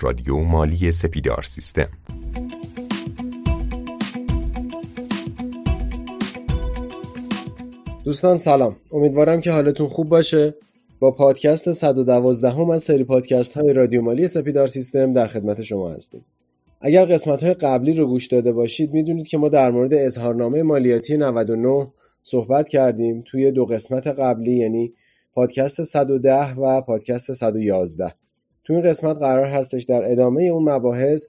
رادیو مالی سپیدار سیستم. دوستان سلام. امیدوارم که حالتون خوب باشه. با پادکست 112 هم از سری پادکست های رادیو مالی سپیدار سیستم در خدمت شما هستیم. اگر قسمت های قبلی رو گوش داده باشید می‌دونید که ما در مورد اظهارنامه مالیاتی 99 صحبت کردیم توی دو قسمت قبلی یعنی پادکست 110 و پادکست 111 تو این قسمت قرار هستش در ادامه اون مباحث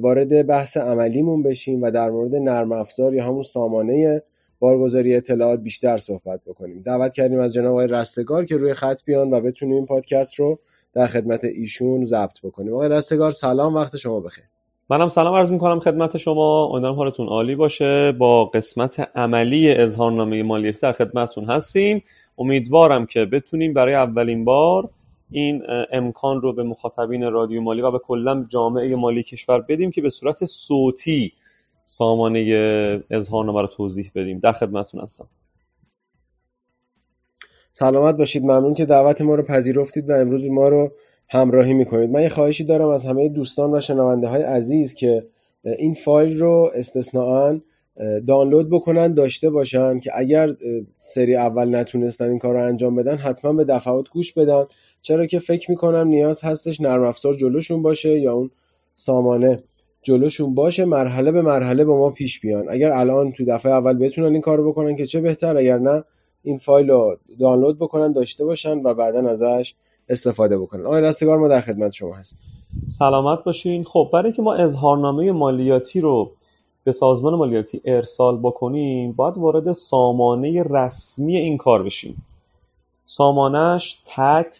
وارد بحث عملیمون بشیم و در مورد نرم افزار یا همون سامانه بارگذاری اطلاعات بیشتر صحبت بکنیم. دعوت کردیم از جناب آقای رستگار که روی خط بیان و بتونیم پادکست رو در خدمت ایشون ضبط بکنیم. آقای رستگار سلام وقت شما بخیر. منم سلام عرض می‌کنم خدمت شما. امیدوارم حالتون عالی باشه. با قسمت عملی اظهارنامه مالیاتی در خدمتتون هستیم. امیدوارم که بتونیم برای اولین بار این امکان رو به مخاطبین رادیو مالی و به کلا جامعه مالی کشور بدیم که به صورت صوتی سامانه اظهارنامه رو توضیح بدیم. در خدمتتون هستم. سلامت باشید. ممنون که دعوت ما رو پذیرفتید و امروز ما رو همراهی می‌کنید. من یه خواهشی دارم از همه دوستان و شنونده های عزیز که این فایل رو استثناا دانلود بکنن داشته باشن که اگر سری اول نتونستن این کار رو انجام بدن حتما به دفعات گوش بدن. چرا که فکر می‌کنم نیاز هستش نرم افزار جلوشون باشه یا اون سامانه جلوشون باشه مرحله به مرحله با ما پیش بیان. اگر الان تو دفعه اول بتونن این کارو بکنن که چه بهتر اگر نه این فایل رو دانلود بکنن داشته باشن و بعدا ازش استفاده بکنن. آقای رستگار ما در خدمت شما هست سلامت باشین. خب برای که ما اظهارنامه مالیاتی رو به سازمان مالیاتی ارسال بکنیم باید وارد سامانه رسمی این کار بشیم. سامانش tax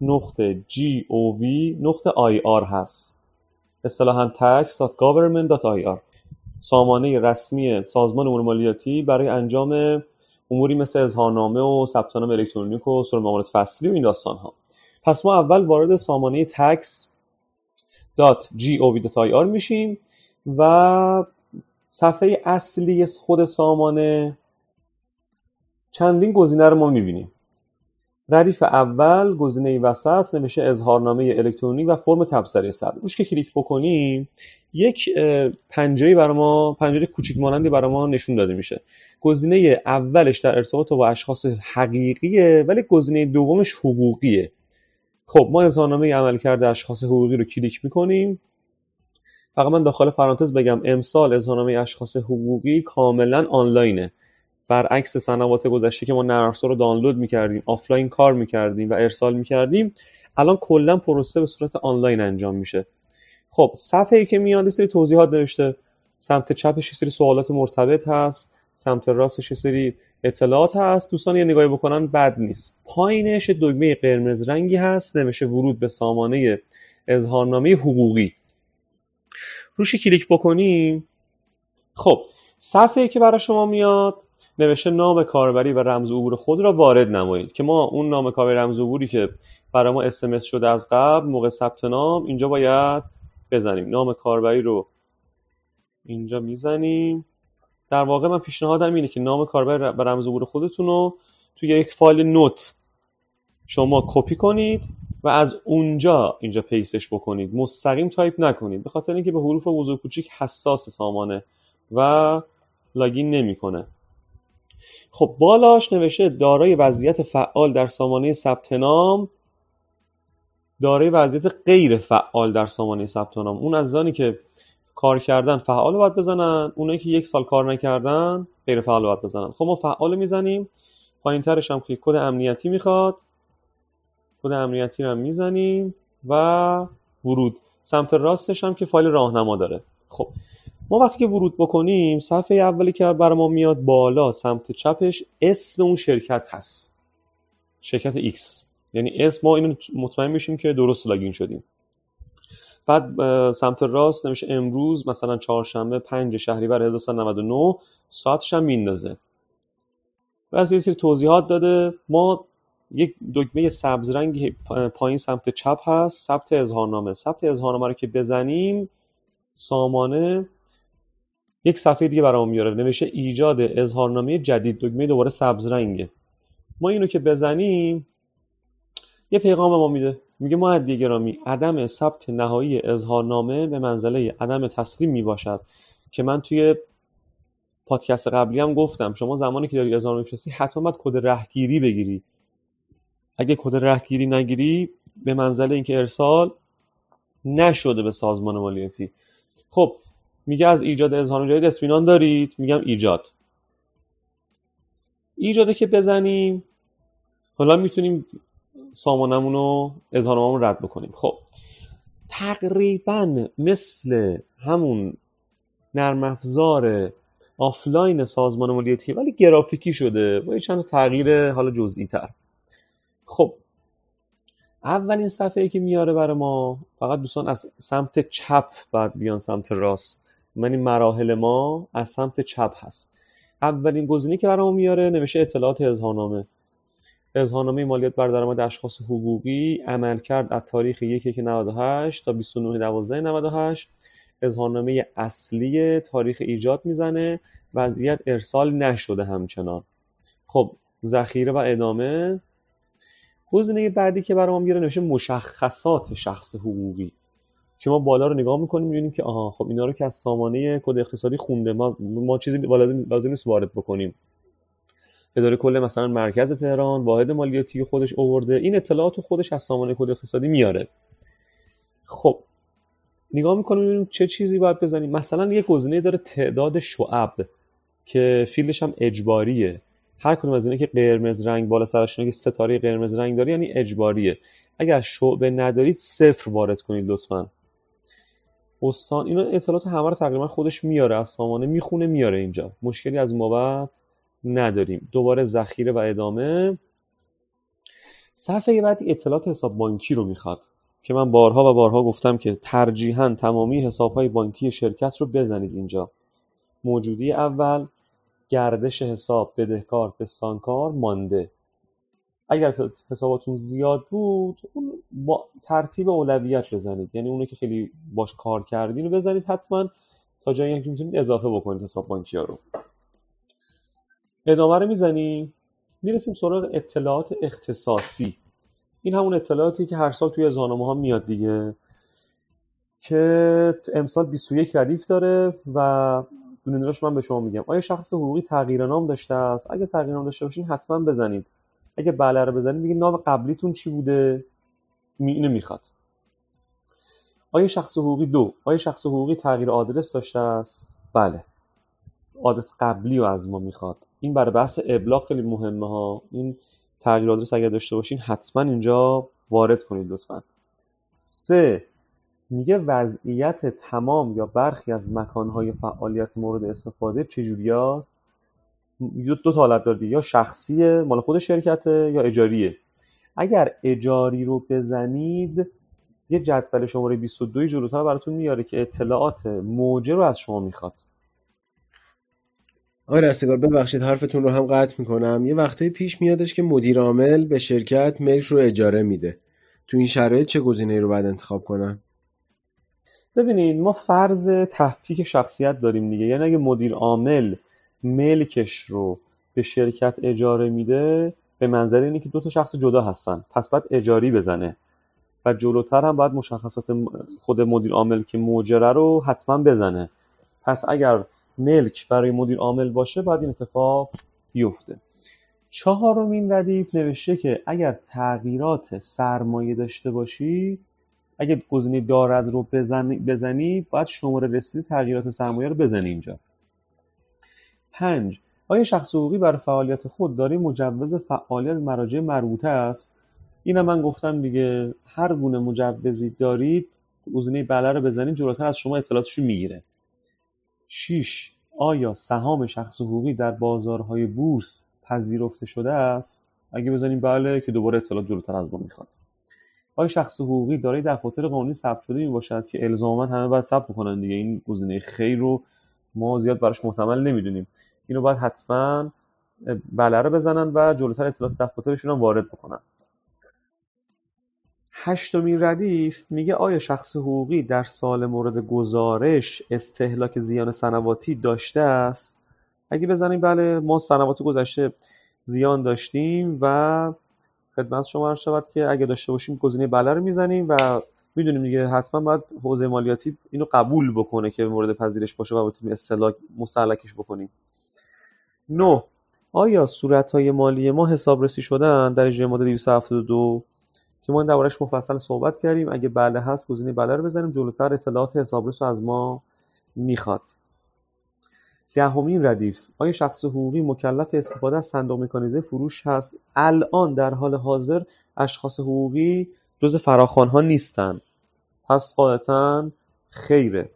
نقطه gov نقطه ir هست. اصطلاحا tax.government.ir سامانه رسمی سازمان امور مالیاتی برای انجام اموری مثل اظهارنامه و ثبت نام الکترونیک و سر معاملات فصلی و این داستان ها پس ما اول وارد سامانه tax.gov.ir میشیم و صفحه اصلی خود سامانه. چندین گزینه رو ما می‌بینیم. ردیف اول گزینه وسط نوشته اظهارنامه الکترونیک و فرم تبصره ثبت روش که کلیک بکنیم یک پنجره برای ما پنجره کوچیک مانندی برای ما نشون داده میشه. گزینه اولش در ارتباط با اشخاص حقیقیه ولی گزینه دومش حقوقیه. خب ما اظهارنامه عمل کرده اشخاص حقوقی رو کلیک می‌کنیم. فقط من داخل پرانتز بگم امسال اظهارنامه اشخاص حقوقی کاملا آنلاینه. برعکس سنوات گذشته که ما نرم رو دانلود می‌کردیم آفلاین کار می‌کردیم و ارسال می‌کردیم الان کلا پروسه به صورت آنلاین انجام میشه. خب صفحه ای که میاد سری توضیحات نوشته. سمت چپش سری سوالات مرتبط هست سمت راستش سری اطلاعات هست. دوستان یه نگاهی بکنن بد نیست. پایینش دکمه قرمز رنگی هست نوشته ورود به سامانه اظهارنامه حقوقی. روشی کلیک بکنیم خب صفحه که برای شما میاد نوشته نام کاربری و رمز عبور خود را وارد نمایید که ما اون نام کاربری رمز عبوری که برای ما اسمس شده از قبل موقع ثبت نام اینجا باید بزنیم. نام کاربری رو اینجا می‌زنیم. در واقع من پیشنهادم اینه که نام کاربر و رمز عبور خودتون رو توی یک فایل نوت شما کپی کنید. و از اونجا اینجا paste ش بکنید. مستقیم تایپ نکنید. به خاطر اینکه به حروف بزرگ کوچیک حساس سامانه و login نمی‌کنه. خب بالاش نوشته دارای وضعیت فعال در سامانه ثبت نام. دارای وضعیت غیر فعال در سامانه ثبت نام. اون عزیزانی که کار کردن فعال باید بزنن. اونایی که یک سال کار نکردن غیر فعال باید بزنن. خب ما فعال می‌زنیم. پایین ترش هم که کد امنیتی می‌خواد. کد امنیتی رو می‌زنیم و ورود. سمت راستش هم که فایل راهنما داره. خب ما وقتی که ورود بکنیم صفحه اولی که برای ما میاد بالا سمت چپش اسم اون شرکت هست. شرکت X یعنی اسم ما اینو مطمئن میشیم که درست لاگین شدیم. بعد سمت راست نمیشه امروز مثلا چهارشنبه 5 شهریور 1399 ساعتش هم میندازه. و یه سری توضیحات داده. ما یک دکمه سبز رنگ پایین سمت چپ هست ثبت اظهارنامه. ثبت اظهارنامه رو که بزنیم سامانه یک صفحه دیگه برام میاره. نمیشه ایجاد اظهارنامه جدید. دکمه دوباره سبز رنگه. ما اینو که بزنیم یه پیغام ما میده. میگه معدی گرامی عدم ثبت نهایی اظهارنامه به منزله عدم تسلیم می‌باشد که من توی پادکست قبلی هم گفتم شما زمانی که داری اظهار میفرستی حتما باید کد رهگیری بگیری. اگه کد رهگیری نگیری به منزله اینکه ارسال نشده به سازمان مالیاتی خب میگه از ایجاد اظهار جدید اطمینان دارید؟ میگم ایجاد. ایجاده که بزنیم حالا می‌تونیم سامانمون رو اظهارنامه‌مون رد بکنیم. خب تقریبا مثل همون نرم افزار آفلاین سازمان مالیاتی ولی گرافیکی شده با چند تغییر حالا جزئی تر خب اولین صفحه ای که میاره برای ما فقط دوستان از سمت چپ بعد بیان سمت راست. من این مراحل ما از سمت چپ هست. اولین گزینه که برای ما میاره نوشته اطلاعات اظهارنامه. اظهارنامه مالیات بر درآمد اشخاص حقوقی عمل کرد از تاریخ 1 98 تا 29 12 98 اظهارنامه اصلی تاریخ ایجاد می‌زنه. وضعیت ارسال نشده همچنان. خب ذخیره و ادامه. گزینه بعدی که برام میاره نوشته مشخصات شخص حقوقی. که ما بالا رو نگاه می‌کنیم می‌بینیم که آها خب اینا رو که از سامانه کد اقتصادی خونده ما ما چیزی لازم نیست وارد بکنیم. اداره کل مثلا مرکز تهران واحد مالیاتی خودش اوورده این اطلاعات خودش از سامانه کد اقتصادی میاره. خب نگاه می‌کنیم ببینیم چه چیزی باید بزنیم. مثلا یه گزینه داره تعداد شعب که فیلدش هم اجباریه. هر کدوم از اینا که قرمز رنگ بالا سرشون که ستاره قرمز رنگ داره یعنی اجباریه. اگر شعبه ندارید صفر وارد کنید لطفا. استان اینا اطلاعات همه رو تقریبا خودش میاره از سامانه می‌خونه میاره اینجا. مشکلی از بابت نداریم. دوباره ذخیره و ادامه. صفحه بعدی اطلاعات حساب بانکی رو می‌خواد. که من بارها و بارها گفتم که ترجیحاً تمامی حسابهای بانکی شرکت رو بزنید اینجا. موجودی اول. گردش حساب بدهکار بستانکار مانده. اگر حساباتون زیاد بود اون با ترتیب اولویت بزنید. یعنی اونو که خیلی باش کار کردین رو بزنید حتما تا جایی که می‌تونید اضافه بکنید حساب بانکی ها رو. ادامه رو می‌زنیم می‌رسیم سراغ اطلاعات اختصاصی. این همون اطلاعاتی که هر سال توی اظهارنامه ها میاد دیگه که امسال 21 ردیف داره و دونیناش من به شما میگم. آیا شخص حقوقی تغییر نام داشته است؟ اگه تغییر نام داشته باشین حتما بزنید. اگه بله رو بزنید میگه نام قبلیتون چی بوده؟ می می‌خواد. آیا شخص حقوقی دو؟ آیا شخص حقوقی تغییر آدرس داشته است؟ بله. آدرس قبلی رو از ما می‌خواد. این برای بحث ابلاغ خیلی مهمه ها. این تغییر آدرس اگر داشته باشین حتما اینجا وارد کنید لطفا. سه میگه وضعیت تمام یا برخی از مکانهای فعالیت مورد استفاده چجوری هست دو تا حالت داره یا شخصیه مال خود شرکته یا اجاریه. اگر اجاری رو بزنید یه جدول شماره 22 جلوتر براتون میاره که اطلاعات موجه رو از شما می‌خواد. آقای رستگار ببخشید حرفتون رو هم قطع می‌کنم. یه وقتی پیش میادش که مدیر عامل به شرکت ملک رو اجاره میده. تو این شرایط چه گزینه رو باید انتخاب کنم؟ ببینید ما فرض تفکیک شخصیت داریم دیگه. یعنی اگه مدیر عامل ملکش رو به شرکت اجاره میده به منظر اینه که دو تا شخص جدا هستن. پس باید اجاری بزنه. و جلوتر هم باید مشخصات خود مدیر عامل که موجره رو حتما بزنه. پس اگر ملک برای مدیر عامل باشه باید این اتفاق بیفته. چهارمین ردیف نوشته که اگر تغییرات سرمایه داشته باشی اگر گزینه دارد رو بزنی, بزنی باید شماره رسید تغییرات سرمایه رو بزنی اینجا. پنج آیا شخص حقوقی برای فعالیت خود داری مجوز فعالیت مراجع مربوطه است؟ اینم من گفتم دیگه هر گونه مجوزی دارید گزینه بله رو بزنید جلوتر از شما اطلاعاتش رو می‌گیره. 6 آیا سهام شخص حقوقی در بازارهای بورس پذیرفته شده است؟ اگه بزنیم بله که دوباره اطلاعات جلوتر از ما می‌خواد. آیا شخص حقوقی دارای دفاتر قانونی ثبت شده می باشد که الزاما همه باید ثبت بکنن دیگه؟ این گزینه خیر رو ما زیاد براش محتمل نمی‌دونیم. اینو باید حتما بله رو بزنن و جلوتر اطلاعات دفاترشون هم وارد بکنن. هشتمین ردیف میگه آیا شخص حقوقی در سال مورد گزارش استهلاک زیان سنواتی داشته است؟ اگه بزنیم بله ما سنوات گذشته زیان داشتیم و خدمت شما عرض شود که اگه داشته باشیم گزینه بله رو می‌زنیم و می‌دونیم دیگه حتما باید حوزه مالیاتی اینو قبول بکنه که مورد پذیرش باشه و بتونیم اصطلاح مسلکش بکنیم. نو آیا صورت های مالی ما حسابرسی شدن در اجرای ماده 272 که ما دربارش مفصل صحبت کردیم اگه بله هست گزینه بله رو بزنیم. جلوتر اطلاعات حسابرس رو از ما می‌خواد. دهمین ردیف. آیا شخص حقوقی مکلف استفاده از صندوق مکانیزه فروش هست؟ الان در حال حاضر اشخاص حقوقی جز فراخوان ها نیستن. پس قاعدتا خیره.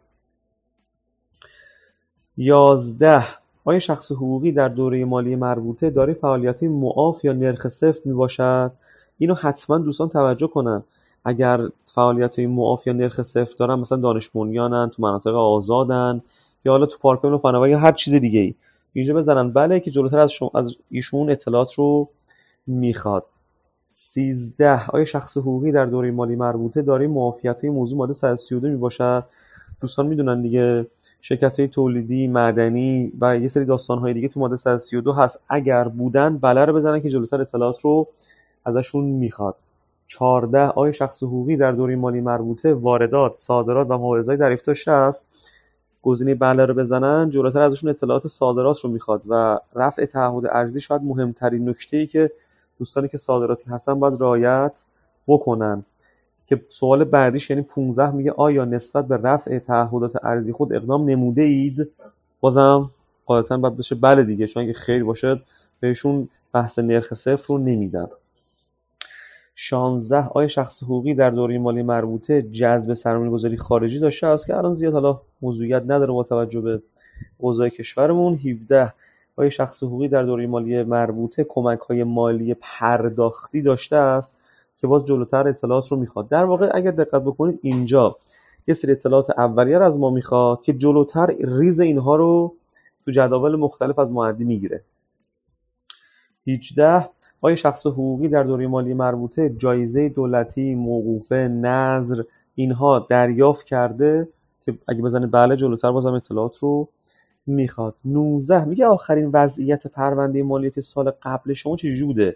یازده. آیا شخص حقوقی در دوره مالی مربوطه داره فعالیت معاف یا نرخ صفر می باشد اینو حتما دوستان توجه کنن. اگر فعالیت معاف یا نرخ صفر دارن مثلا دانش بنیانن تو مناطق آزادن یا حالا تو پارک و فناوری یا هر چیز دیگه ای اینجا بزنن. بله که جلوتر از, از ایشون اطلاعات رو می‌خواد. سیزده. آیا شخص حقوقی در دوره مالی مربوطه؟ دارای معافیت های موضوع ماده 132 می باشد دوستان می‌دونن دیگه شرکت های تولیدی مدنی و یه سری داستان های دیگه تو ماده 132 هست. اگر بودن بله رو بزنن که جلوتر اطلاعات رو ازشون می‌خواد. 14 آیا شخص حقوقی در دوره مالی مربوطه؟ واردات صادرات و مواعظهای دریافت داشته است گزینه بله رو بزنن جلوتر ازشون اطلاعات صادرات رو می‌خواد و رفع تعهد ارزی شاید مهمترین نکته ای که دوستانی که صادراتی هستن باید رعایت بکنن. که سوال بعدیش یعنی 15 میگه آیا نسبت به رفع تعهدات ارزی خود اقدام نموده اید؟ بازم قاعدتا باید بشه بله دیگه چون اگه خیر باشه بهشون بحث نرخ صفر رو نمیدن. 16 آیا شخص حقوقی در دوره مالی مربوطه جذب سرمایه گذاری خارجی داشته. است که الان زیاد حالا موضوعیت نداره با توجه به اوضاع کشورمون. 17 آیا شخص حقوقی در دوره مالی مربوطه کمک های مالی پرداختی داشته است که باز جلوتر اطلاعات رو می‌خواد. در واقع اگر دقت بکنید اینجا یه سری اطلاعات اولیه از ما می‌خواد که جلوتر ریز اینها رو تو جداول مختلف از معدی می‌گیره. 18 آیا شخص حقوقی در دوره مالی مربوطه جایزه دولتی موقوفه نظر اینها دریافت کرده؟ که اگه بزنه بله جلوتر بازم اطلاعات رو می‌خواد. 19 میگه آخرین وضعیت پرونده مالیاتی سال قبل شما چجوری بوده؟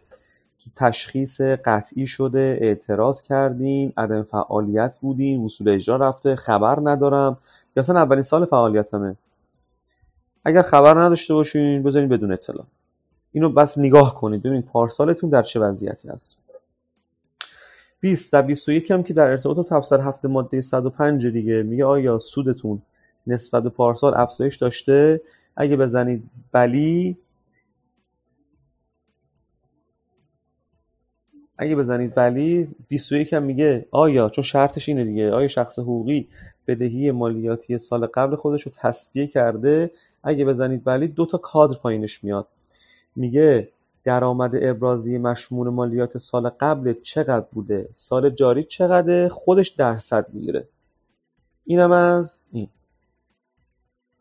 تشخیص قطعی شده اعتراض کردین عدم فعالیت بودین وصول اجرا رفته خبر ندارم. یا اصلا اولین سال فعالیتمه. اگر خبر نداشته باشین بذارین بدون اطلاع. اینو بس نگاه کنید. ببینید پارسالتون در چه وضعیتی هست 20 و 21 هم که در ارتباط با تفسیر هفته ماده 105 دیگه میگه آیا سودتون نسبت به پارسال افزایش داشته؟ اگه بزنید بلی اگه بزنید بلی 21 هم میگه آیا چون شرطش اینه دیگه آیا شخص حقوقی بدهی مالیاتی سال قبل خودش رو تصفیه کرده؟ اگه بزنید بلی دو تا کادر پایینش میاد. میگه درآمد ابرازی مشمول مالیات سال قبل چقدر بوده؟ سال جاری چقدر خودش درصد می‌گیره. اینم از این.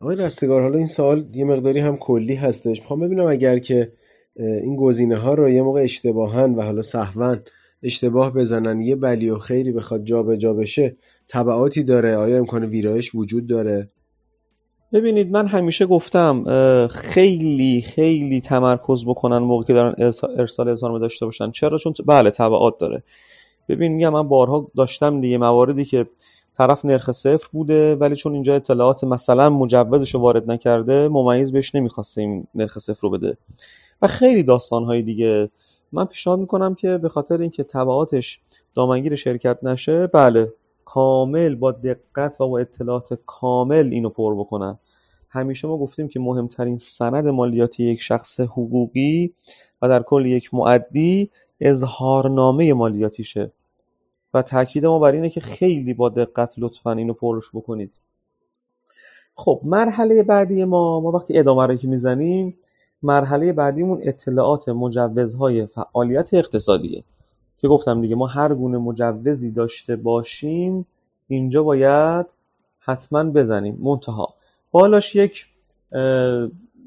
آقای رستگار حالا این سوال یه مقداری هم کلی هستش. می‌خوام ببینم اگر که این گزینه ها رو یه موقع اشتباهن و حالا سهوا اشتباه بزنن یه بلی و خیری بخواد جابجا جا بشه تبعاتی داره؟ آیا امکان ویرایش وجود داره؟ ببینید من همیشه گفتم خیلی خیلی تمرکز بکنن موقعی که دارن ارسال اظهارنامه داشته باشن. چرا؟ چون بله تبعات داره. ببین میگم من بارها داشتم دیگه مواردی که طرف نرخ صفر بوده ولی چون اینجا اطلاعات مثلا مجوزش وارد نکرده ممیز بهش نمی‌خواسته این نرخ صفر رو بده. و خیلی داستانهای دیگه. من پیشنهاد می‌کنم که به خاطر اینکه تبعاتش دامنگیر شرکت نشه بله کامل با دقت و با اطلاعات کامل اینو پر بکنن. همیشه ما گفتیم که مهمترین سند مالیاتی یک شخص حقوقی و در کل یک معدی اظهارنامه مالیاتیشه. و تاکید ما بر اینه که خیلی با دقت لطفا اینو پرش بکنید. خب مرحله بعدی ما ما وقتی ادامه رو که می‌زنیم مرحله بعدیمون اطلاعات مجوزهای فعالیت اقتصادیه. که گفتم دیگه ما هر گونه مجوزی داشته باشیم اینجا باید حتما بزنیم. منتها بالاش یک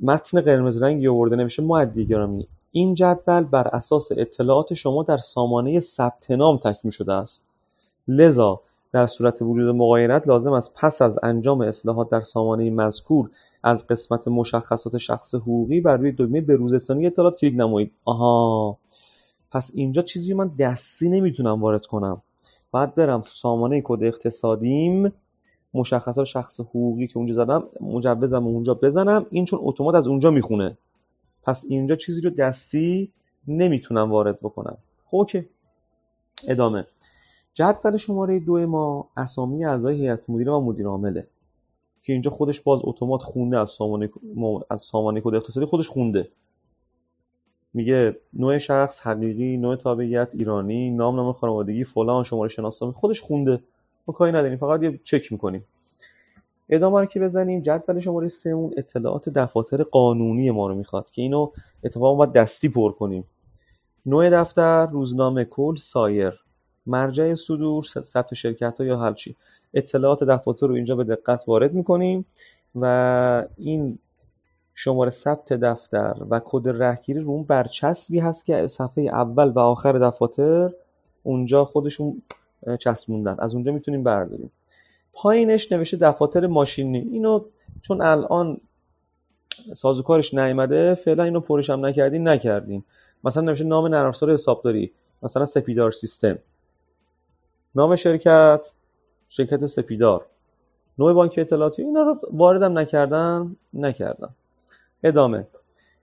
متن قرمز رنگی آورده نمیشه. معدی گرامی این جدول بر اساس اطلاعات شما در سامانه ثبت نام تکمیل شده است. لذا در صورت وجود مقایرت لازم است پس از انجام اصلاحات در سامانه مذکور از قسمت مشخصات شخص حقوقی بر روی دکمه بروز اطلاعات کلیک نمایید. آها. پس اینجا چیزی من دستی نمی‌تونم وارد کنم. باید برم سامانه کد اقتصادیم مشخصات شخص حقوقی که اونجا زدم مجوزم اونجا بزنم این چون اتومات از اونجا می‌خونه. پس اینجا چیزی رو دستی نمی‌تونم وارد بکنم. خب اوکی. ادامه. جدول شماره دو ما اسامی اعضای هیئت مدیره و مدیر عامله که اینجا خودش باز اتومات خونده از سامانه از سامانه کد اقتصادی خودش خونده. میگه نوع شخص حقیقی نوع تابعیت ایرانی نام نام خانوادگی فلان شماره شناسنامه خودش خونده. ما کاری نداریم فقط یه چک می‌کنیم. ادامه رو که بزنیم جدول شماره سه اطلاعات دفاتر قانونی ما رو می‌خواد که اینو اتفاقا باید دستی پر کنیم. نوع دفتر روزنامه کل سایر. مرجع صدور ثبت شرکت ها یا هر چی. اطلاعات دفاتر رو اینجا به دقت وارد می‌کنیم و این شماره ثبت دفتر و کد رهگیری رو اون برچسبی هست که صفحه اول و آخر دفاتر اونجا خودشون چسبوندن. از اونجا می‌تونیم برداریم. پایینش نوشته دفاتر ماشینی. اینو چون الان سازوکارش نیامده فعلا اینو پرش هم نکردیم نکردیم. مثلا نوشته نام نرم افزار حسابداری مثلا سپیدار سیستم. نام شرکت شرکت سپیدار. نوع بانک اطلاعاتی. اینا رو واردم نکردم نکردم. ادامه.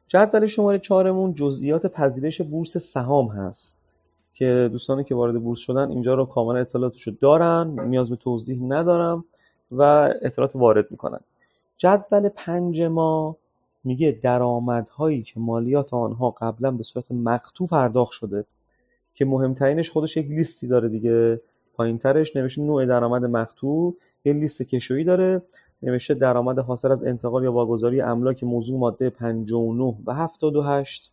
جدول شماره چهارمون جزئیات پذیرش بورس سهام هست که دوستانی که وارد بورس شدن اینجا رو کاملا اطلاعاتش رو دارن نیاز به توضیح ندارم و اطلاعات وارد می‌کنن. جدول پنج ما میگه درآمدهایی که مالیات آنها قبلا به صورت مقطوع پرداخت شده که مهمترینش خودش یک لیستی داره دیگه. پایینترش نوشته نوع درآمد مقطوع یه لیست کشویی داره. نوشته درآمد حاصل از انتقال یا واگذاری املاک موضوع ماده 59 و 78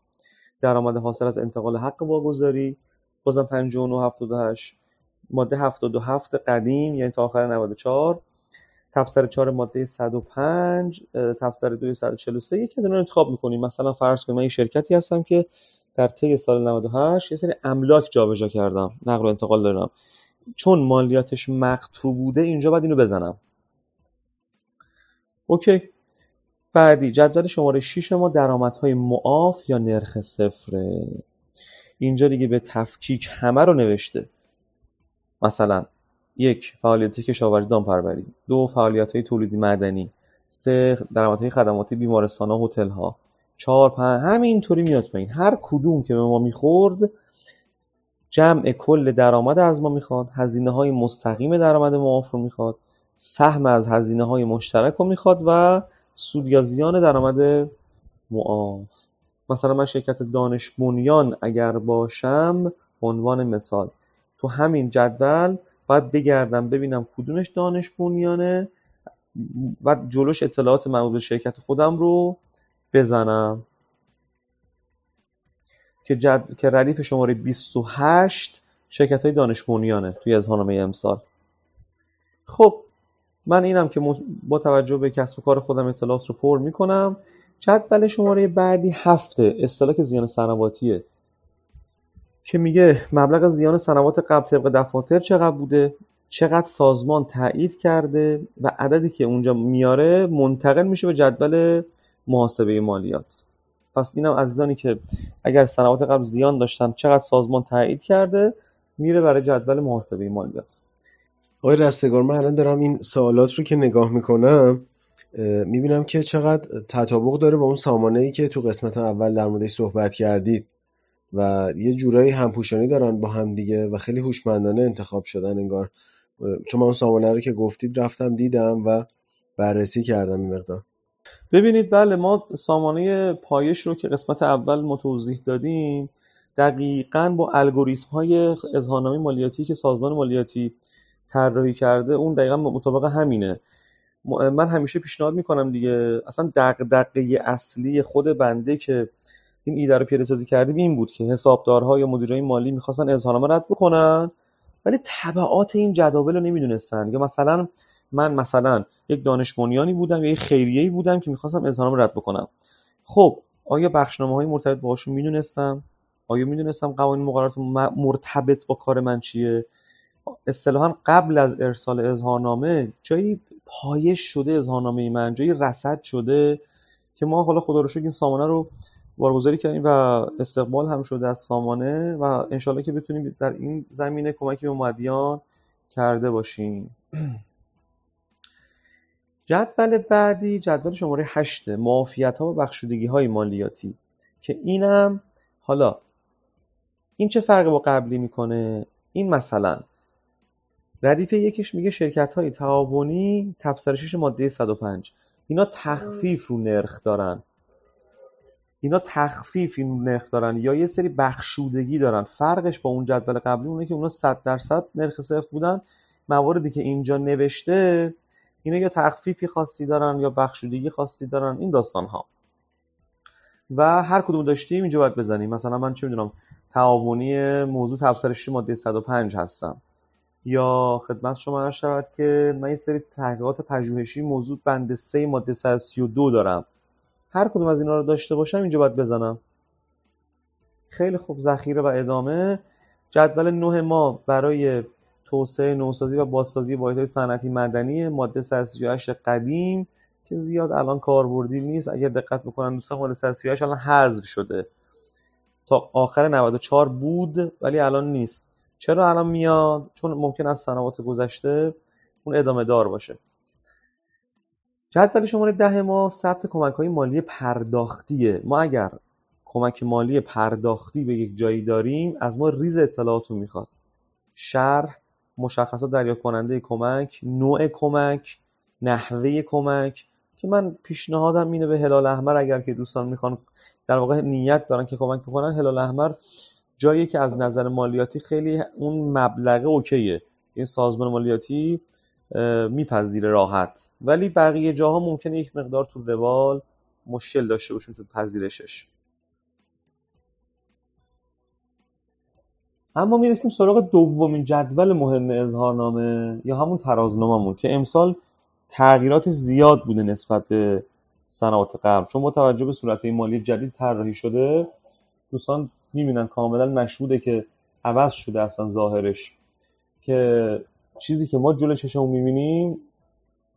درآمد حاصل از انتقال حق واگذاری بازم 59 78 ماده 77 قدیم یعنی تا آخر 94 تفسیر 4 ماده 105 تفسیر 2 143 یکی از اینا رو انتخاب می‌کنیم. مثلا فرض کنیم من یه شرکتی هستم که در طی سال 98 یه سری املاک جابجا کردم نقل و انتقال دارم. چون مالیاتش مقطوع بوده اینجا باید اینو بزنم. اوکی. بعدی جدول شماره 6 ما درآمدهای معاف یا نرخ صفره. اینجا دیگه به تفکیک همه رو نوشته. مثلا یک فعالیت کشاورزی دامپروری. دو فعالیت های تولیدی مدنی. سه درآمدهای خدماتی بیمارستان ها هتل ها چهار پنج همینطوری میاد پایین. هر کدوم که به ما می‌خورد جمع کل درآمد از ما می‌خواد. هزینه های مستقیم درآمد معاف رو می‌خواد. سهم از هزینه های مشترک رو می‌خواد و سود یا زیان درآمد معاف. مثلا من شرکت دانش بنیان اگر باشم عنوان مثال تو همین جدول باید بگردم ببینم کدومش دانش بنیانه و جلوش اطلاعات مربوط به شرکت خودم رو بزنم. که, جد... که ردیف شماره 28 شرکت های دانش بنیانه توی اظهارنامه امسال. خب من اینم که با توجه به کسب و کار خودم اطلاعات رو پر می‌کنم. جدول شماره بعدی هفته. اصطلاح زیان سنواتیه که میگه مبلغ زیان سنوات قبل طبق دفاتر چقدر بوده؟ چقدر سازمان تایید کرده و عددی که اونجا میاره منتقل میشه به جدول محاسبه مالیات. پس اینم عزیزانی که اگر سنوات قبل زیان داشتن چقدر سازمان تایید کرده؟ میره برای جدول محاسبه مالیات. آقای رستگار من الان دارم این سوالات رو که نگاه می‌کنم می‌بینم که چقدر تطابق داره با اون سامانه ای که تو قسمت اول در موردش صحبت کردید و یه جورایی همپوشانی دارن با هم دیگه و خیلی هوشمندانه انتخاب شدن انگار. چون من اون سامانه رو که گفتید رفتم دیدم و بررسی کردم این مقدار. ببینید بله ما سامانه پایش رو که قسمت اول ما توضیح دادیم دقیقا با الگوریتم های اظهارنامه مالیاتی که سازمان مالیاتی طراحی کرده اون دقیقا مطابق همینه. من همیشه پیشنهاد می‌کنم دیگه اصلا دقدقه اصلی خود بنده که این ایده رو پیاده سازی کردیم این بود که حسابدارها یا مدیرای مالی می‌خواستن اظهارنامه رد بکنن ولی تبعات این جداول رو نمی‌دونستن. یا مثلا من مثلا یک دانش بنیانی بودم یا یک خیریه‌ای بودم که می‌خواستم اظهارنامه رد بکنم. خب آیا بخشنامه های مرتبط باهاشون می‌دونستم؟ آیا می‌دونستم قوانین مقررات مرتبط با کار من چیه؟ اصطلاحا قبل از ارسال اظهارنامه جایی پایش شده اظهارنامه من جایی رصد شده که ما حالا خدا رو این سامانه رو بارگذاری کردیم و استقبال هم شده از سامانه و انشالله که بتونیم در این زمینه کمکی به مدیان کرده باشیم. جدول بعدی جدول شماره 8 معافیت ها و بخشودگی های مالیاتی که اینم حالا این چه فرقی با قبلی می‌کنه؟ این مثلا ردیف یکیش میگه شرکت های تعاونی تبصرشش ماده 105 اینا تخفیف رو نرخ دارن. اینا تخفیف این نرخ دارن یا یه سری بخشودگی دارن. فرقش با اون جدول قبلی اونه که اونا 100 درصد نرخ صفر بودن. مواردی که اینجا نوشته اینا یا تخفیفی خاصی دارن یا بخشودگی خاصی دارن. این داستان ها و هر کدوم داشتیم اینجا باید بزنیم. مثلا من چه می‌دونم تعاونی موضوع تبصرشی ماده 105 هستم. یا خدمت شما عرض شود که من یه سری تحقیقات پژوهشی موضوع بند 3 ماده 132 دارم. هر کدوم از اینا رو داشته باشم اینجا باید بزنم. خیلی خوب ذخیره و ادامه. جدول نه ما برای توسعه نوسازی و بازسازی واحدهای صنعتی مدنی ماده 138 قدیم که زیاد الان کاربردی نیست. اگر دقت بکنن دوستان ماده 138 الان حذف شده. تا آخر 94 بود ولی الان نیست. چرا الان میاد؟ چون ممکن است سنوات گذشته اون ادامه دار باشه. جدول شماره ده ما ثبت کمک های مالی پرداختیه ما اگر کمک مالی پرداختی به یک جایی داریم از ما ریز اطلاعات رو می‌خواد. شرح مشخصات دریافت کننده کمک نوع کمک نحوه کمک. که من پیشنهادم اینه به هلال احمر اگر که دوستان می‌خوان در واقع نیت دارن که کمک بکنن هلال احمر جایی که از نظر مالیاتی خیلی اون مبلغه اوکیه. این سازمان مالیاتی میپذیره راحت. ولی بقیه جاها ممکنه یک مقدار تو روال مشکل داشته باشیم تو پذیرشش. اما می‌رسیم سراغ دومین جدول مهم اظهارنامه یا همون ترازنامه‌مون که امسال تغییرات زیاد بوده نسبت به سنوات قبل چون با توجه به صورت مالی جدید طراحی شده دوستان می‌بینن کاملا مشهوده که عوض شده اصلا ظاهرش. که چیزی که ما جلو چشمون می‌بینیم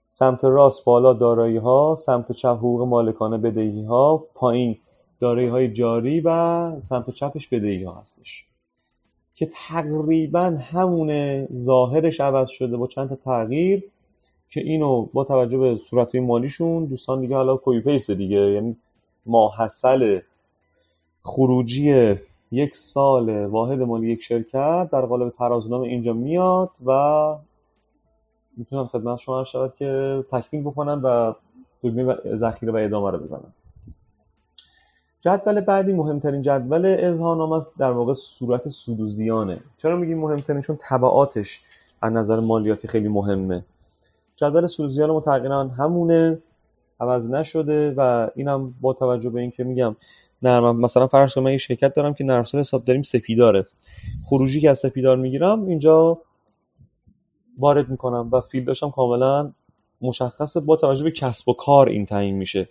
سمت راست بالا دارایی ها سمت چپ حقوق مالکانه بدهی ها پایین دارایی های جاری و سمت چپش بدهی ها هستش. که تقریبا همونه ظاهرش عوض شده با چند تا تغییر که اینو با توجه به صورت مالیشون دوستان دیگه حالا کوی پیست دیگه یعنی ماحصل خروجی یک سال واحد مالی یک شرکت در قالب ترازنامه اینجا میاد و می‌تونم خدمت شما شود که تکمیل بکنن و دکمه ذخیره و ادامه رو بزنن جدول بعدی مهمترین جدول اظهارنامه است در واقع صورت سود و زیانه چرا میگیم مهمترین؟ چون تبعاتش از نظر مالیاتی خیلی مهمه. جدول سود و زیان ما همونه عوض نشده و اینم با توجه به اینکه میگم نرم مثلا فرض کنم من یه شرکت دارم که نرم حساب داریم سپیداره. خروجی که از سپیدار می‌گیرم اینجا وارد می‌کنم و فیلد داشتم کاملا مشخصه با توجه به کسب و کار این تعیین میشه.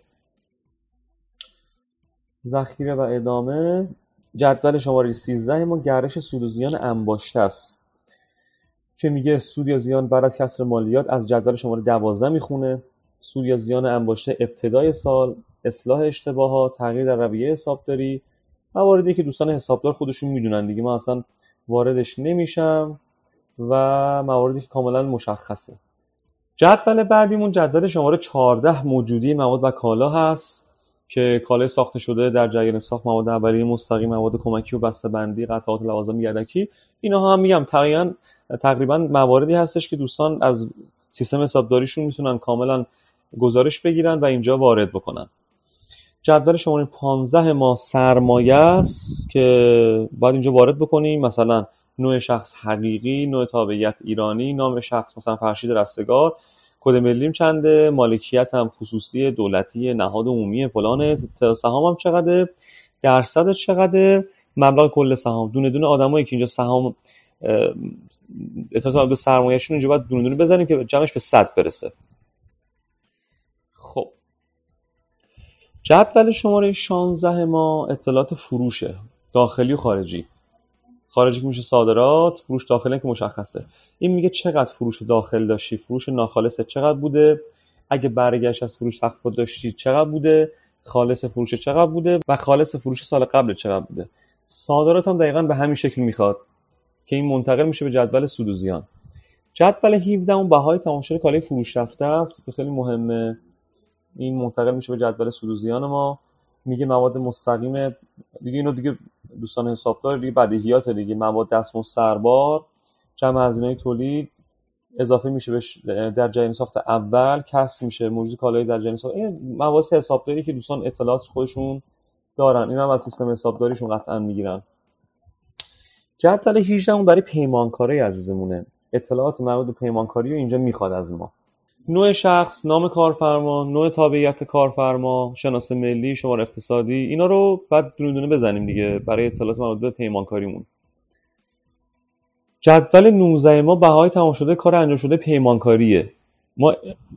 ذخیره و ادامه جدول شماره 13 ما گردش سود و زیان انباشته است. که میگه سود یا زیان بعد از کسر مالیات از جدول شماره 12 می‌خونه. سود یا زیان انباشته ابتدای سال اصلاح اشتباهات تغییر در رویه حسابداری مواردی که دوستان حسابدار خودشون می‌دونن دیگه. ما اصلا واردش نمیشم و مواردی که کاملا مشخصه. جدول بعدیمون جدول شماره 14 موجودی مواد و کالا هست که کالای ساخته شده در جریان ساخت مواد اولیه مستقیم مواد کمکی و بسته بندی قطعات لوازم یدکی. اینها هم میگم تقریبا تقریبا مواردی هستش که دوستان از سیستم حسابداریشون می‌تونن کاملا گزارش بگیرن و اینجا وارد بکنن. جدول شماره 15 ما سرمایه است که باید اینجا وارد بکنیم. مثلا نوع شخص حقیقی نوع تابعیت ایرانی نام شخص مثلا فرشید رستگار کد ملیم چنده مالکیت هم خصوصی دولتی نهاد عمومی فلانه سهام هم چقدر درصد چقدر مبلغ کل سهام. دونه دونه آدمایی که اینجا سهام اطلاعات به سرمایهشون اینجا باید دونه دونه بزنیم که جمعش به 100 برسه. جدول شماره 16 ما اطلاعات فروشه داخلی و خارجی. خارجی که میشه صادرات فروش داخلی که مشخصه. این میگه چقدر فروش داخل داشتی؟ فروش ناخالص چقدر بوده؟ اگه برگشت از فروش تخفیف داشتی چقدر بوده؟ خالص فروش چقدر بوده؟ و خالص فروش سال قبل چقدر بوده؟ صادرات هم دقیقا به همین شکل می‌خواد که این منتقل میشه به جدول سود و زیان جدول 17 اون بهای تمام شده کالای فروش رفته است که خیلی مهمه. این منتقل میشه به جدول سود و زیان ما. میگه مواد مستقیم دیگه اینو دیگه دوستان حسابدار دیگه بدیهیات دیگه. مواد دستمزد سربار جمع هزینه تولید اضافه میشه بهش در جریان ساخت اول کسب میشه موجود کالای در جریان ساخت. این مواس حسابداری که دوستان اطلاعات خودشون دارن. این هم از سیستم حسابداریشون قطعا می‌گیرن. جدول 18 اون برای پیمانکاری عزیزمونه. اطلاعات مربوط به پیمانکاری رو اینجا می‌خواد از ما. نوع شخص نام کارفرما نوع تابعیت کارفرما شناسه ملی شماره اقتصادی اینا رو بعد دونه دونه بزنیم دیگه برای اطلاعات مربوط به پیمانکاریمون. جدول 19 ما بهای تمام شده کار انجام شده پیمانکاریه. ما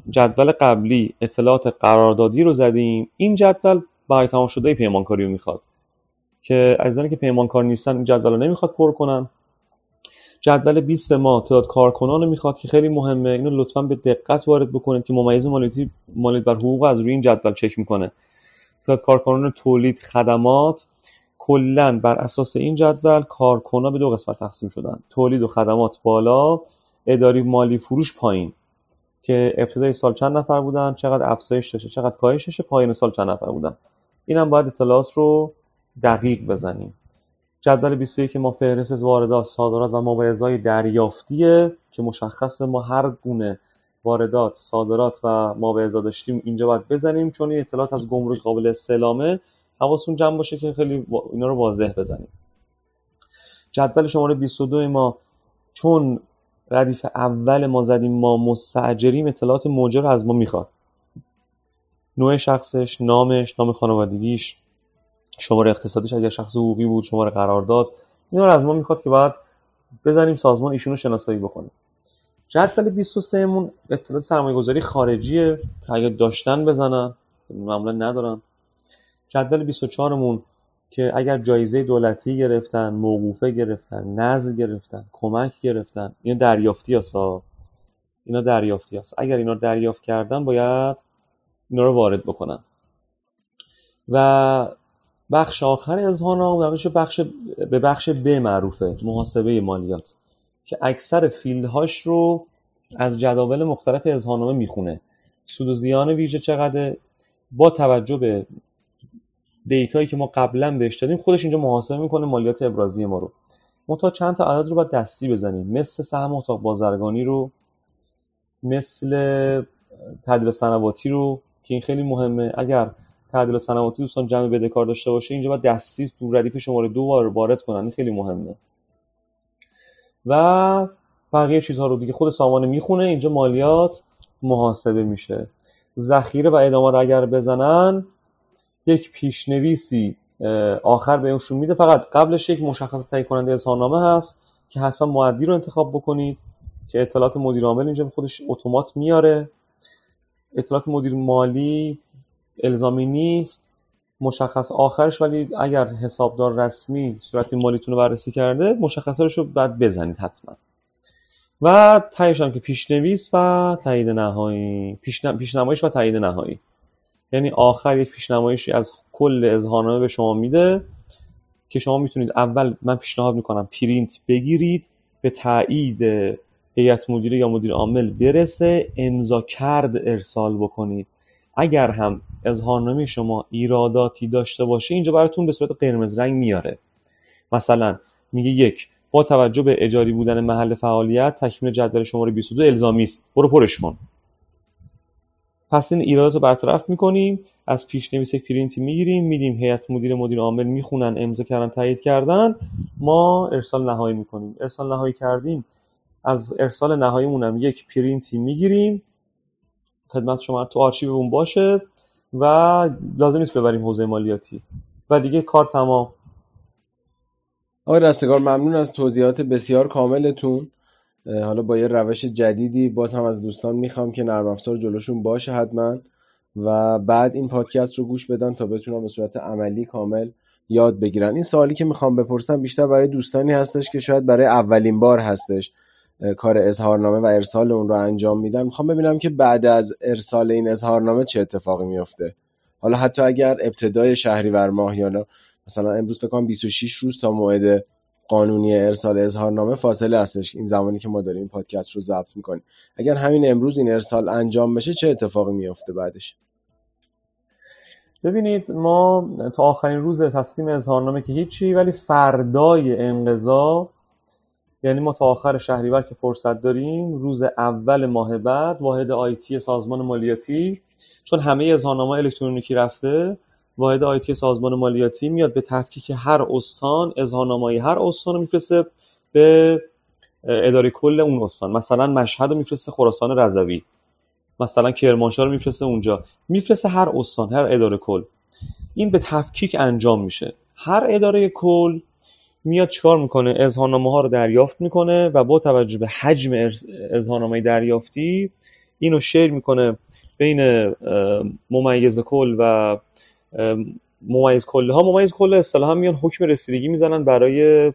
جدول قبلی اطلاعات قراردادی رو زدیم. این جدول بهای تمام شده پیمانکاری رو می‌خواد. که عزیزانی که پیمانکار نیستن این جدول رو نمی‌خواد پر کنن. جدول 20 ما تعداد کارکنان رو می‌خواد که خیلی مهمه. اینو لطفا به دقت وارد بکنید که ممیز مالیاتی مالیات بر حقوق از روی این جدول چک می‌کنه. تعداد کارکنان تولید خدمات کلا بر اساس این جدول کارکنان به دو قسمت تقسیم شدن. تولید و خدمات بالا اداری مالی فروش پایین که ابتدای سال چند نفر بودن چقدر افزایش داشته چقدر کاهش داشته پایین سال چند نفر بودن. اینم باید اطلاعات رو دقیق بزنیم. جدول 21 ما فهرست واردات صادرات و مبایزهای دریافتیه که مشخص ما هر گونه واردات صادرات و مبایزا داشتیم اینجا باید بزنیم چون این اطلاعات از گمرک قابل استعلامه حواستون جمع باشه که خیلی اینا رو واضح بزنیم. جدول شماره 22 ما چون ردیف اول ما زدیم ما مستاجریم اطلاعات موجه رو از ما می‌خواد. نوع شخصش نامش نام خانوادگیش شماره اقتصادیش اگر شخص حقوقی بود شماره قرارداد اینا رو از ما می‌خواد که باید بزنیم سازمان ایشونو شناسایی بکنیم جدول 23 مون اطلاعات سرمایه گذاری خارجیه. که اگر داشتن بزنن معمولا ندارن. جدول 24 مون که اگر جایزه دولتی گرفتن موقوفه گرفتن نزد گرفتن کمک گرفتن اینا دریافتی هستا اینا دریافتی هست. اگر اینا دریافت کردن باید اینا رو وارد بکنن. و بخش آخر اظهارنامه بخش به بخش ب معروفه محاسبه مالیات که اکثر فیلدهاش رو از جداول مختلف اظهارنامه می‌خونه. سود و زیان ویژه چقدر با توجه به دیتایی که ما قبلا بهش دادیم خودش اینجا محاسبه می‌کنه مالیات ابرازی ما رو. منتها چند تا عدد رو باید دستی بزنیم. مثل سهم اتاق بازرگانی رو مثل تعدیل سنواتی رو که این خیلی مهمه. اگر تعدیل سنواتی دوستان جمع بدهکار داشته باشه اینجا باید دستی تو ردیف شماره دو بار وارد کنن. این خیلی مهمه. و بقیه چیزها رو دیگه خود سامانه می‌خونه. اینجا مالیات محاسبه میشه. ذخیره و ادامه رو اگر بزنن یک پیشنویسی آخر بهشون میده. فقط قبلش یک مشخص تهیه کننده اظهارنامه هست که حتما معدی رو انتخاب بکنید که اطلاعات مدیر عامل اینجا خودش اتومات میاره. اطلاعات مدیر مالی الزامی نیست مشخص آخرش ولی اگر حسابدار رسمی صورت مالیتون رو بررسی کرده مشخصارش رو بعد بزنید حتما. و تاییدش هم که پیشنویس و تایید نهایی پیشنمایش و تایید نهایی. یعنی آخر یک پیشنمایشی از کل اظهارنامه به شما میده که شما می‌تونید اول من پیشنهاد می‌کنم پرینت بگیرید به تایید هیئت مدیره یا مدیر عامل برسه امضا کرد ارسال بکنید. اگر هم اظهارنامه شما ایراداتی داشته باشه اینجا براتون به صورت قرمز رنگ میاره. مثلا میگه یک با توجه به اجاری بودن محل فعالیت تکمیل جدول شماره 22 الزامی است. برو پرش کن. پس این ایرادات رو برطرف می‌کنیم از پیشنویس یک پرینتی می‌گیریم میدیم هیئت مدیر مدیر عامل می‌خونن امضا کردن تایید کردن. ما ارسال نهایی می‌کنیم. ارسال نهایی کردیم. از ارسال نهاییمون هم یک پرینتی می‌گیریم. خدمت شما تو آرشیومون باشه. و لازم نیست ببریم حوزه مالیاتی. و دیگه کار تمام. آقای رستگار ممنون از توضیحات بسیار کاملتون. حالا با یه روش جدیدی باز هم از دوستان می‌خوام که نرم افزار جلوشون باشه حتما. و بعد این پادکست رو گوش بدن تا بتونن به صورت عملی کامل یاد بگیرن. این سوالی که می‌خوام بپرسم بیشتر برای دوستانی هستش که شاید برای اولین بار هستش. کار اظهارنامه و ارسال اون رو انجام میدن می‌خوام ببینم که بعد از ارسال این اظهارنامه چه اتفاقی میفته حالا حتی اگر ابتدای شهریور ماه یا مثلا امروز فکر کنم 26 روز تا موعد قانونی ارسال اظهارنامه فاصله هستش. این زمانی که ما داریم پادکست رو ضبط می‌کنیم. اگر همین امروز این ارسال انجام بشه چه اتفاقی میافته بعدش؟ ببینید ما تا آخرین روز تسلیم اظهارنامه که هیچی ولی فردای انقضا یعنی ما تا آخر شهریور که فرصت داریم روز اول ماه بعد واحد آیتی سازمان مالیاتی چون همه اظهارنامه الکترونیکی رفته واحد آیتی سازمان مالیاتی میاد به تفکیک هر استان اظهارنامه هر استان رو میفرسته به اداره کل اون استان. مثلا مشهد رو میفرسته خراسان رضوی. مثلا کرمانشاه رو میفرسته اونجا. میفرسته هر استان هر اداره کل. این به تفکیک انجام میشه. هر اداره کل میاد چیکار می‌کنه؟ اظهارنامه ها رو دریافت می‌کنه و با توجه به حجم اظهارنامه دریافتی اینو شیر می‌کنه بین ممیز کل و ممیز کله ها ممیز کله اصطلاحا میان حکم رسیدگی می‌زنن برای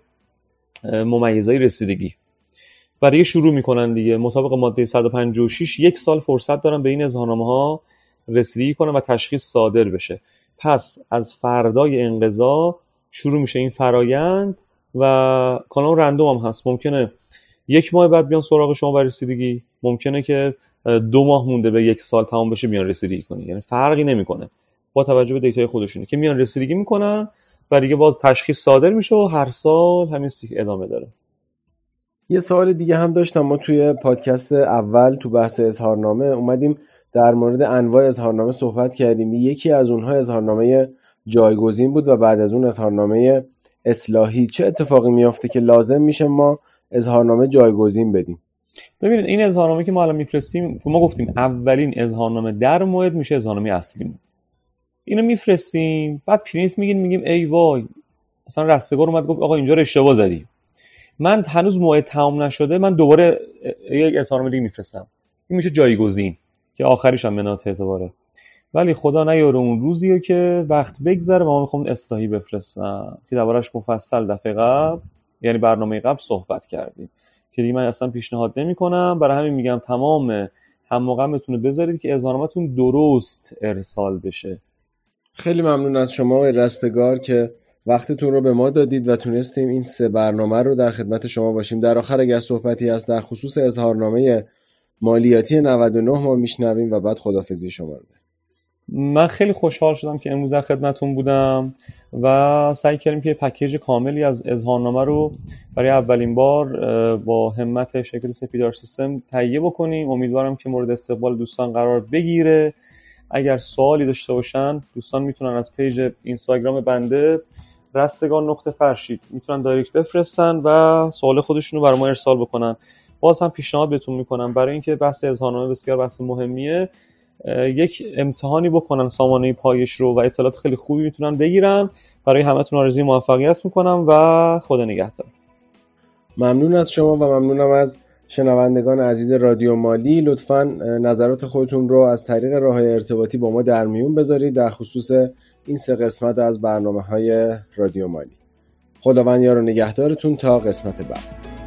ممیزهای رسیدگی. برای شروع می‌کنن دیگه. مطابق ماده 156 یک سال فرصت دارن به این اظهارنامه ها رسیدگی کنن و تشخیص صادر بشه. پس از فردای انقضا شروع میشه این فرایند و کانال رندوم هم هست. ممکنه یک ماه بعد بیان سراغ شما برای رسیدگی. ممکنه که دو ماه مونده به یک سال تمام بشه بیان رسیدگی کنی. یعنی فرقی نمی‌کنه. با توجه به دیتای خودشونه که میان رسیدگی می‌کنن و دیگه باز تشخیص صادر میشه و هر سال همین ادامه داره. یه سوال دیگه هم داشتم. ما توی پادکست اول تو بحث اظهارنامه اومدیم در مورد انواع اظهارنامه صحبت کردیم. یکی از اونها اظهارنامه جایگزین بود و بعد از اون اظهارنامه اصلاحی چه اتفاقی میافته که لازم میشه ما اظهارنامه جایگزین بدیم؟ ببینید این اظهارنامه که ما الان میفرستیم ما گفتیم اولین اظهارنامه در موعد میشه اظهارنامه اصلی اینو میفرستیم بعد پرینت میگیم میگیم ای وای مثلا رستگار اومد گفت آقا اینجا رو اشتباه زدی. من هنوز موعد تمام نشده من دوباره یک اظهارنامه دیگه میفرستم. این میشه جایگزین که آخریش هم منات اعتباره. ولی خدا نیاره اون روزیه که وقت بگذره و ما می‌خوام اصلاحی بفرستم. که دربارش مفصل دفعه قبل یعنی برنامه قبل صحبت کردیم. که دیگه من اصلا پیشنهاد نمی کنم برای همین میگم تمام هم بتونه بذارید که اظهارنامه‌تون درست ارسال بشه. خیلی ممنون از شما رستگار که وقتتون رو به ما دادید و تونستیم این سه برنامه رو در خدمت شما باشیم. در آخر اگر صحبتی هست در خصوص اظهارنامه مالیاتی 99 ما میشنویم و بعد خدافزی شما رو. من خیلی خوشحال شدم که امروز در خدمتون بودم و سعی کردیم که پکیج کاملی از اظهارنامه رو برای اولین بار با همت شرکت سپیدار سیستم تهیه بکنیم. امیدوارم که مورد استقبال دوستان قرار بگیره. اگر سوالی داشته باشن دوستان می‌تونن از page اینستاگرام بنده رستگان نقطه فرشید می‌تونن direct بفرستن و سوال خودشون رو برای ما ارسال بکنن. باز هم پیشنهاد بهتون می‌کنم. برای اینکه بحث اظهارنامه بسیار بحث مهمیه یک امتحانی بکنن سامانه پایش رو و اطلاعات خیلی خوبی می‌تونن بگیرن. برای همتون آرزوی موفقیت می‌کنم و خدا نگهدار. ممنون از شما و ممنونم از شنوندگان عزیز رادیو مالی. لطفا نظرات خودتون رو از طریق راه ارتباطی با ما در میون بذارید در خصوص این سه قسمت از برنامه های رادیو مالی. خداوند یار و نگهدارتون تا قسمت بعد.